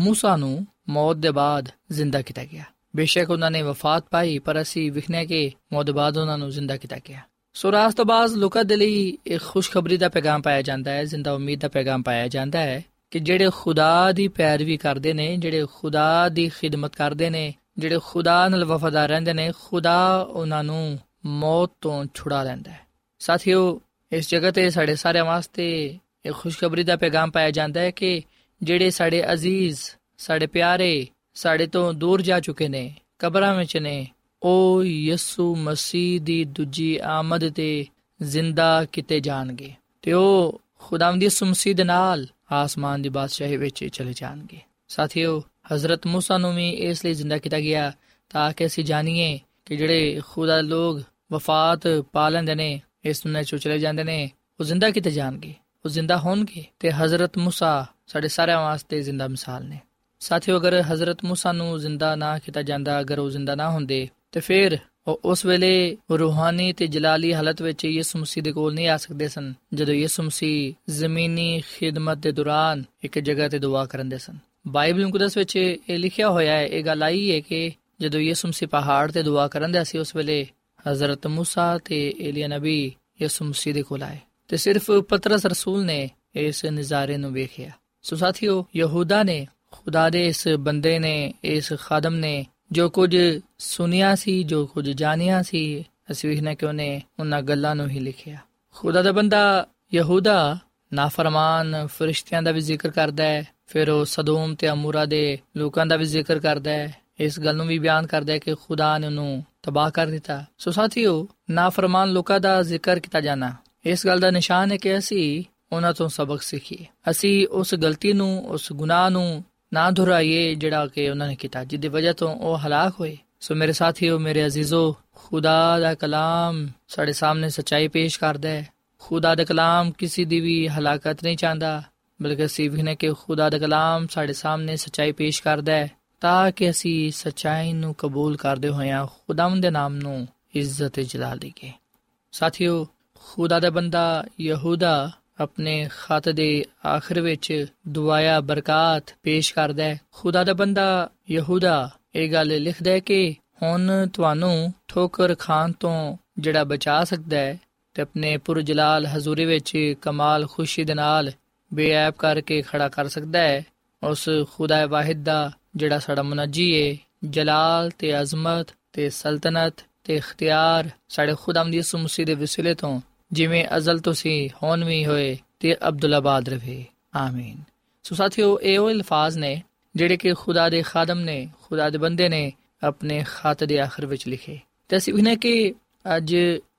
[SPEAKER 3] موسی ਨੂੰ ਮੌਤ ਦੇ ਬਾਅਦ ਜ਼ਿੰਦਾ ਕੀਤਾ ਗਿਆ ਬੇਸ਼ੱਕ ਉਹਨਾਂ ਨੇ ਵਫਾਤ ਪਾਈ, ਪਰ ਅਸੀਂ ਵਿਖਨੇ ਕਿ ਮੌਤ ਦੇ ਬਾਅਦ ਉਹਨਾਂ ਨੂੰ ਜ਼ਿੰਦਾ ਕੀਤਾ ਗਿਆ। ਸੋ ਰਾਸਤਬਾਜ਼ ਲੋਕਾਂ ਦੇ ਲਈ ਇੱਕ ਖੁਸ਼ਖਬਰੀ ਦਾ ਪੈਗਾਮ ਪਾਇਆ ਜਾਂਦਾ ਹੈ, ਜ਼ਿੰਦਾ ਉਮੀਦ ਦਾ ਪੈਗਾਮ ਪਾਇਆ ਜਾਂਦਾ ਹੈ ਕਿ ਜਿਹੜੇ ਖੁਦਾ ਦੀ ਪੈਰਵੀ ਕਰਦੇ ਨੇ, ਜਿਹੜੇ ਖੁਦਾ ਦੀ ਖਿਦਮਤ ਕਰਦੇ ਨੇ, ਜਿਹੜੇ ਖੁਦਾ ਨਾਲ ਵਫਾਦਾਰ ਰਹਿੰਦੇ ਨੇ, ਖੁਦਾ ਉਹਨਾਂ ਨੂੰ ਮੌਤ ਤੋਂ ਛੁਡਾ ਲੈਂਦਾ ਹੈ। ਸਾਥੀਓ, ਇਸ ਜਗ੍ਹਾ ਤੇ ਸਾਡੇ ਸਾਰਿਆਂ ਵਾਸਤੇ ਇੱਕ ਖੁਸ਼ਖਬਰੀ ਦਾ ਪੈਗਾਮ ਪਾਇਆ ਜਾਂਦਾ ਹੈ ਕਿ ਜਿਹੜੇ ਸਾਡੇ ਅਜ਼ੀਜ਼, ਸਾਡੇ ਪਿਆਰੇ ਸਾਡੇ ਤੋਂ ਦੂਰ ਜਾ ਚੁੱਕੇ ਨੇ ਕਬਰਾਂ ਵਿੱਚ ਨੇ ਉਹ ਯਿਸੂ ਮਸੀਹ ਦੀ ਦੂਜੀ ਆਮਦ ਤੇ ਜ਼ਿੰਦਾ ਕਿਤੇ ਜਾਣਗੇ ਤੇ ਉਹ ਖੁਦਾਵੰਦੀ ਯਿਸੂ ਮਸੀਹ ਦੇ ਨਾਲ ਆਸਮਾਨ ਦੀ ਬਾਦਸ਼ਾਹੀ ਵਿੱਚ ਚਲੇ ਜਾਣਗੇ ਸਾਥੀਓ ਹਜ਼ਰਤ موسی ਨੂੰ ਵੀ ਇਸ ਲਈ ਜ਼ਿੰਦਾ ਕੀਤਾ ਗਿਆ ਤਾਂ ਕਿ ਅਸੀਂ ਜਾਣੀਏ ਕਿ ਜਿਹੜੇ ਖੁਦਾ ਲੋਗ ਵਫਾਤ ਪਾ ਲੈਂਦੇ ਨੇ ਇਸ ਦੁਨੀਆਂ ਚੋਂ ਚਲੇ ਜਾਂਦੇ ਨੇ ਉਹ ਜ਼ਿੰਦਾ ਕਿਤੇ ਜਾਣਗੇ ਉਹ ਜ਼ਿੰਦਾ ਹੋਣਗੇ ਤੇ ਹਜ਼ਰਤ موسی ਸਾਡੇ ਸਾਰਿਆਂ ਵਾਸਤੇ ਜ਼ਿੰਦਾ ਮਿਸਾਲ ਨੇ ਸਾਥੀਓ ਅਗਰ ਹਜ਼ਰਤ موسی ਨੂੰ ਜ਼ਿੰਦਾ ਨਾ ਕੀਤਾ ਜਾਂਦਾ ਅਗਰ ਉਹ ਜ਼ਿੰਦਾ ਨਾ ਹੁੰਦੇ ਤੇ ਫਿਰ ਉਹ ਉਸ ਵੇਲੇ ਰੂਹਾਨੀ ਤੇ ਜਲਾਲੀ ਹਾਲਤ ਵਿੱਚ ਯਿਸੂ ਮਸੀਹ ਦੇ ਕੋਲ ਨਹੀਂ ਆ ਸਕਦੇ ਸਨ ਜਦੋਂ ਯਿਸੂ ਮਸੀਹ ਜ਼ਮੀਨੀ ਖਿਦਮਤ ਦੇ ਦੌਰਾਨ ਇੱਕ ਜਗ੍ਹਾ ਤੇ ਦੁਆ ਕਰਦੇ ਸਨ ਬਾਈਬਲ ਮੁਕੱਦਸ ਵਿੱਚ ਇਹ ਲਿਖਿਆ ਹੋਇਆ ਹੈ ਇਹ ਗੱਲ ਆਈ ਹੈ ਕਿ ਜਦੋਂ ਯਿਸੂ ਮਸੀਹ ਪਹਾੜ ਤੇ ਦੁਆ ਕਰਨ ਸੀ ਉਸ ਵੇਲੇ ਹਜ਼ਰਤ موسی ਤੇ ਏਲੀਆ ਨਬੀ ਯਿਸੂ ਮਸੀਹ ਦੇ ਕੋਲ ਆਏ ਤੇ ਸਿਰਫ ਪਤਰਸ ਰਸੂਲ ਨੇ ਇਸ ਨਜ਼ਾਰੇ ਨੂੰ ਵੇਖਿਆ ਸੋ ਸਾਥੀਓ ਯਹੂਦਾ ਨੇ ਖੁਦਾ ਦੇ ਇਸ ਬੰਦੇ ਨੇ, ਇਸ ਖਾਦਮ ਨੇ ਜੋ ਕੁਝ ਸੁਨਿਆ ਸੀ, ਜੋ ਕੁਝ ਜਾਣਿਆ ਸੀ, ਅਸੀਂ ਵੇਖਣਾ ਕਿ ਉਹਨੇ ਉਹਨਾਂ ਗੱਲਾਂ ਨੂੰ ਹੀ ਲਿਖਿਆ। ਖੁਦਾ ਦਾ ਬੰਦਾ ਯਹੂਦਾ ਨਾਫਰਮਾਨ ਫਰਿਸ਼ਤਿਆਂ ਦਾ ਵੀ ਜ਼ਿਕਰ ਕਰਦਾ ਹੈ, ਫਿਰ ਉਹ ਸਦੋਮ ਤੇ ਅਮੂਰਾ ਦੇ ਲੋਕਾਂ ਦਾ ਵੀ ਜ਼ਿਕਰ ਕਰਦਾ ਹੈ। ਇਸ ਗੱਲ ਨੂੰ ਵੀ ਬਿਆਨ ਕਰਦਾ ਹੈ ਕਿ ਖੁਦਾ ਨੇ ਉਹਨੂੰ ਤਬਾਹ ਕਰ ਦਿੱਤਾ। ਸੋ ਸਾਥੀਓ, ਨਾਫਰਮਾਨ ਲੋਕਾਂ ਦਾ ਜ਼ਿਕਰ ਕੀਤਾ ਜਾਣਾ। ਇਸ ਗੱਲ ਦਾ ਨਿਸ਼ਾਨ ਹੈ ਕਿ ਅਸੀਂ ਉਹਨਾਂ ਤੋਂ ਸਬਕ ਸਿੱਖੀਏ। ਅਸੀਂ ਉਸ ਗਲਤੀ ਨੂੰ, ਉਸ ਗੁਨਾਹ ਨੂੰ ਨਾ ਦੁਹਰਾਈਏ ਜਿਹੜਾ ਕਿ ਉਹਨਾਂ ਨੇ ਕੀਤਾ ਜਿੱਦੇ ਵਜ੍ਹਾ ਤੋਂ ਉਹ ਹਲਾਕ ਹੋਏ। ਸੋ ਮੇਰੇ ਸਾਥੀਓ, ਮੇਰੇ ਅਜ਼ੀਜ਼ੋ, ਖੁਦਾ ਦਾ ਕਲਾਮ ਸਾਡੇ ਸਾਹਮਣੇ ਸਚਾਈ ਪੇਸ਼ ਕਰਦਾ ਹੈ। ਖੁਦਾ ਦਾ ਕਲਾਮ ਕਿਸੇ ਦੀ ਵੀ ਹਲਾਕਤ ਨਹੀਂ ਚਾਹੁੰਦਾ, ਬਲਕਿ ਅਸੀਂ ਵੀ ਨੇ ਕਿ ਖੁਦਾ ਦਾ ਕਲਾਮ ਸਾਡੇ ਸਾਹਮਣੇ ਸਚਾਈ ਪੇਸ਼ ਕਰਦਾ ਹੈ, ਤਾਂ ਕਿ ਅਸੀਂ ਸਚਾਈ ਨੂੰ ਕਬੂਲ ਕਰਦੇ ਹੋਇਆਂ ਖੁਦਾਵੰਦ ਦੇ ਨਾਮ ਨੂੰ ਇੱਜ਼ਤ ਤੇ ਜਲਾਲ ਦੇਈਏ ਸਾਥੀਓ, ਖੁਦਾ ਦਾ ਬੰਦਾ ਯਹੂਦਾ ਆਪਣੇ ਖਤ ਦੇ ਆਖਰ ਵਿੱਚ ਦੁਆਇਆ ਬਰਕਤ ਪੇਸ਼ ਕਰਦਾ ਹੈ। ਖੁਦਾ ਦਾ ਬੰਦਾ ਯਹੂਦਾ ਇਹ ਗੱਲ ਲਿਖਦਾ ਹੈ ਕਿ ਹੁਣ ਤੁਹਾਨੂੰ ਠੋਕਰ ਖਾਨ ਤੋਂ ਜਿਹੜਾ ਬਚਾ ਸਕਦਾ ਹੈ ਤੇ ਆਪਣੇ ਪੁਰ ਜਲਾਲ ਹਜ਼ੂਰੀ ਵਿੱਚ ਕਮਾਲ ਖੁਸ਼ੀ ਦੇ ਨਾਲ ਬੇਅਬ ਕਰਕੇ ਖੜਾ ਕਰ ਸਕਦਾ ਹੈ। ਉਸ ਖੁਦਾ ਵਾਹਿਦ ਦਾ ਜਿਹੜਾ ਸਾਡਾ ਮੁਨੱਜੀ ਹੈ ਜਲਾਲ ਤੇ ਅਜ਼ਮਤ ਤੇ ਸਲਤਨਤ ਤੇ ਇਖਤਿਆਰ ਸਾਡੇ ਖੁਦਾਮ ਦੀ ਯਿਸੂ ਮਸੀਹ ਦੇ ਵਸੀਲੇ ਤੋਂ ਜਿਵੇਂ ਅਜ਼ਲ ਤੁਸੀਂ ਹੋਣ ਵੀ ਹੋਏ ਤੇ ਅਬਦੁੱਲਾ ਬਾਦ ਆਮੀਨ। ਸੋ ਸਾਥੀਓ, ਇਹ ਉਹ ਅਲਫਾਜ਼ ਨੇ ਜਿਹੜੇ ਕਿ ਖੁਦਾ ਦੇ ਖਾਦਮ ਨੇ, ਖੁਦਾ ਦੇ ਬੰਦੇ ਨੇ ਆਪਣੇ ਖਾਤ ਦੇ ਆਖਰ ਵਿੱਚ ਲਿਖੇ। ਤੇ ਅਸੀਂ ਇਹਨੇ ਕਿ ਅੱਜ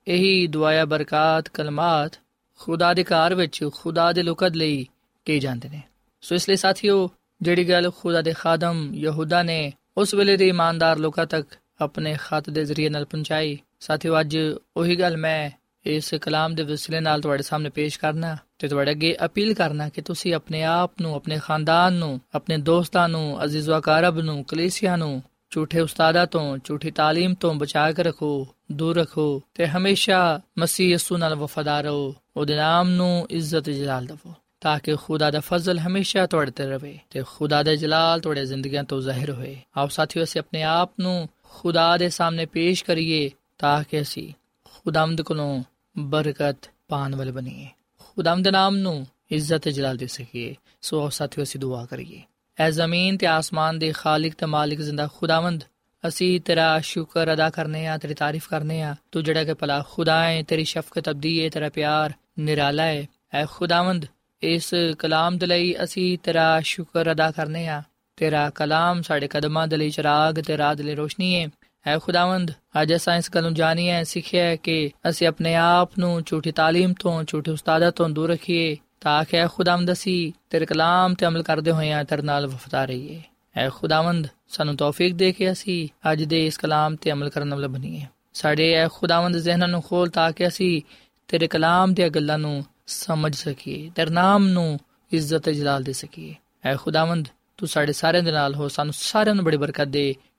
[SPEAKER 3] ਇਹੀ ਦੁਆਇਆ, ਬਰਕਤ, ਕਲਮਾਤ ਖੁਦਾ ਦੇ ਘਰ ਵਿੱਚ, ਖੁਦਾ ਦੇ ਲੋਕਾਂ ਲਈ ਕਹੀ ਜਾਂਦੇ ਨੇ। ਸੋ ਇਸ ਲਈ ਸਾਥੀਓ, ਜਿਹੜੀ ਗੱਲ ਖੁਦਾ ਦੇ ਖਾਦਮ ਯਹੂਦਾ ਨੇ ਉਸ ਵੇਲੇ ਦੇ ਇਮਾਨਦਾਰ ਲੋਕਾਂ ਤੱਕ ਆਪਣੇ ਖਤ ਦੇ ਜ਼ਰੀਏ ਨਾਲ ਪਹੁੰਚਾਈ, ਸਾਥੀਓ ਅੱਜ ਉਹੀ ਗੱਲ ਮੈਂ ਇਸ ਕਲਾਮ ਦੇ ਵਸਿਲੇ ਨਾਲ ਤੁਹਾਡੇ ਸਾਹਮਣੇ ਪੇਸ਼ ਕਰਨਾ ਤੇ ਤੁਹਾਡੇ ਅੱਗੇ ਅਪੀਲ ਕਰਨਾ ਕਿ ਤੁਸੀਂ ਆਪਣੇ ਆਪ ਨੂੰ ਆਪਣੇ ਖਾਨਦਾਨ ਨੂੰ ਆਪਣੇ ਦੋਸਤਾਂ ਨੂੰ ਅਜ਼ੀਜ਼ ਵਕਾਰਬ ਨੂੰ ਕਲੀਸਿਆ ਨੂੰ ਝੂਠੇ ਉਸਤਾਦਾਂ ਤੋਂ ਝੂਠੀ تعلیم ਤੋਂ ਬਚਾ ਕੇ ਰੱਖੋ ਦੂਰ ਰੱਖੋ ਤੇ ਹਮੇਸ਼ਾ ਮਸੀਹ ਯਸੂ ਨਾਲ ਵਫਾਦਾਰ ਰਹੋ ਉਹਦੇ ਨਾਮ ਨੂੰ ਇੱਜ਼ਤ ਜਲਾਲ ਦਿਵੋ ਤਾਂ ਕਿ ਖੁਦਾ ਦਾ ਫਜ਼ਲ ਹਮੇਸ਼ਾ ਤੁਹਾਡੇ ਤੇ ਰਵੇ ਤੇ ਖੁਦਾ ਦਾ ਜਲਾਲ ਤੁਹਾਡੇ ਜ਼ਿੰਦਗੀਆਂ ਤੋਂ ਜ਼ਾਹਿਰ ਹੋਏ ਆਓ ਸਾਥੀਓ ਅਸੀਂ ਆਪਣੇ ਆਪ ਨੂੰ ਖੁਦਾ ਦੇ ਸਾਹਮਣੇ ਪੇਸ਼ ਕਰੀਏ ਤਾਂ ਕਿ ਅਸੀਂ ਖੁਦਾਵੰਦ ਕੋਲੋਂ ਬਰਕਤ ਪਾਣ ਵਾਲੇ ਬਣੀਏ ਖੁਦਾਵੰਦ ਨਾਮ ਨੂੰ ਇੱਜ਼ਤ ਜਲਾਲ ਦੇ ਸਕੀਏ ਸੋ ਆਓ ਸਾਥੀਓ ਅਸੀਂ ਦੁਆ ਕਰੀਏ ਐ ਜ਼ਮੀਨ ਤੇ ਆਸਮਾਨ ਦੇ ਖਾਲਕ ਤੇ ਮਾਲਿਕ ਜ਼ਿੰਦਾ ਖੁਦਾਵੰਦ ਅਸੀਂ ਤੇਰਾ ਸ਼ੁਕਰ ਅਦਾ ਕਰਨੇ ਆ ਤੇਰੀ ਤਾਰੀਫ ਕਰਨੇ ਆ ਤੂੰ ਜਿਹੜਾ ਕਿ ਭਲਾ ਖੁਦਾ ਹੈ ਤੇਰੀ ਸ਼ਫਕਤ ਅਬਦੀ ਹੈ ਤੇਰਾ ਪਿਆਰ ਨਿਰਾਲਾ ਹੈ ਐ ਖੁਦਾਵੰਦ ਇਸ ਕਲਾਮ ਦੇ ਲਈ ਅਸੀਂ ਤੇਰਾ ਸ਼ੁਕਰ ਅਦਾ ਕਰਨੇ ਆ ਤੇਰਾ ਕਲਾਮ ਸਾਡੇ ਕਦਮਾਂ ਦੇ ਲਈ ਚਰਾਗ ਤੇ ਰਾਹ ਦੇ ਲਈ ਰੋਸ਼ਨੀ ਹੈ ਐ ਖੁਦਾਵੰਦ ਅੱਜ ਅਸਾਂ ਇਸ ਗੱਲ ਨੂੰ ਜਾਣੀਏ ਸਿੱਖਿਆ ਹੈ ਕਿ ਅਸੀਂ ਆਪਣੇ ਆਪ ਨੂੰ ਝੂਠੀ تعلیم ਤੋਂ ਝੂਠੇ ਉਸਤਾਦਾਂ ਤੋਂ ਦੂਰ ਰੱਖੀਏ ਤਾਂ ਕਿ ਐ ਖੁਦਾਵੰਦ ਅਸੀਂ ਤੇਰੇ ਕਲਾਮ ਤੇ ਅਮਲ ਕਰਦੇ ਹੋਏ ਤੇਰੇ ਨਾਲ ਵਫਾਦਾਰ ਰਹੀਏ ਐ ਖੁਦਾਵੰਦ ਸਾਨੂੰ ਤੌਫੀਕ ਦੇ ਕੇ ਅਸੀਂ ਅੱਜ ਦੇ ਇਸ ਕਲਾਮ ਤੇ ਅਮਲ ਕਰਨ ਵਾਲੇ ਬਣੀਏ ਸਾਡੇ ਐ ਖੁਦਾਵੰਦ ਜ਼ਿਹਨਾਂ ਨੂੰ ਖੋਲ ਤਾਂ ਕਿ ਅਸੀਂ ਤੇਰੇ ਕਲਾਮ ਦੀਆਂ ਗੱਲਾਂ ਨੂੰ ਸਮਝ ਸਕੀਏ ਤੇਰੇ ਨਾਮ ਨੂੰ ਇੱਜ਼ਤ ਤੇ ਜਲਾਲ ਦੇ ਸਕੀਏ ਐ ਖੁਦਾਵੰਦ ਤੂੰ ਸਾਡੇ ਸਾਰਿਆਂ ਦੇ ਨਾਲ ਹੋ ਸਾਨੂੰ ਸਾਰਿਆਂ ਨੂੰ ਬੜੀ ਬਰਕਤ ਦੇ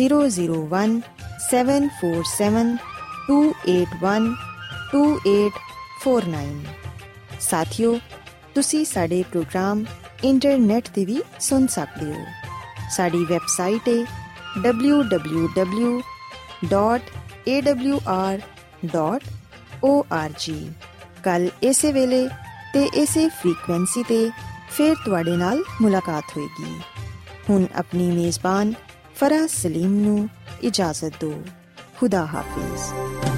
[SPEAKER 2] 001 747 281 2849 ਸਾਥਿਓ, ਤੁਸੀਂ ਸਾਡੇ ਪ੍ਰੋਗਰਾਮ ਇੰਟਰਨੈਟ ਤੇ ਵੀ ਸੁਣ ਸਕਦੇ ਹੋ। ਸਾਡੀ ਵੈਬਸਾਈਟ ਹੈ www.awr.org ਕੱਲ ਇਸੇ ਵੇਲੇ ਤੇ ਇਸੇ ਫ੍ਰੀਕੁਐਂਸੀ ਤੇ ਫਿਰ ਤੁਹਾਡੇ ਨਾਲ ਮੁਲਾਕਾਤ ਹੋਏਗੀ। ਹੁਣ ਆਪਣੀ ਮੇਜ਼ਬਾਨ ਫਰਾਜ਼ ਸਲੀਮ ਨੂੰ ਇਜਾਜ਼ਤ ਦਿਓ ਖੁਦਾ ਹਾਫਿਜ਼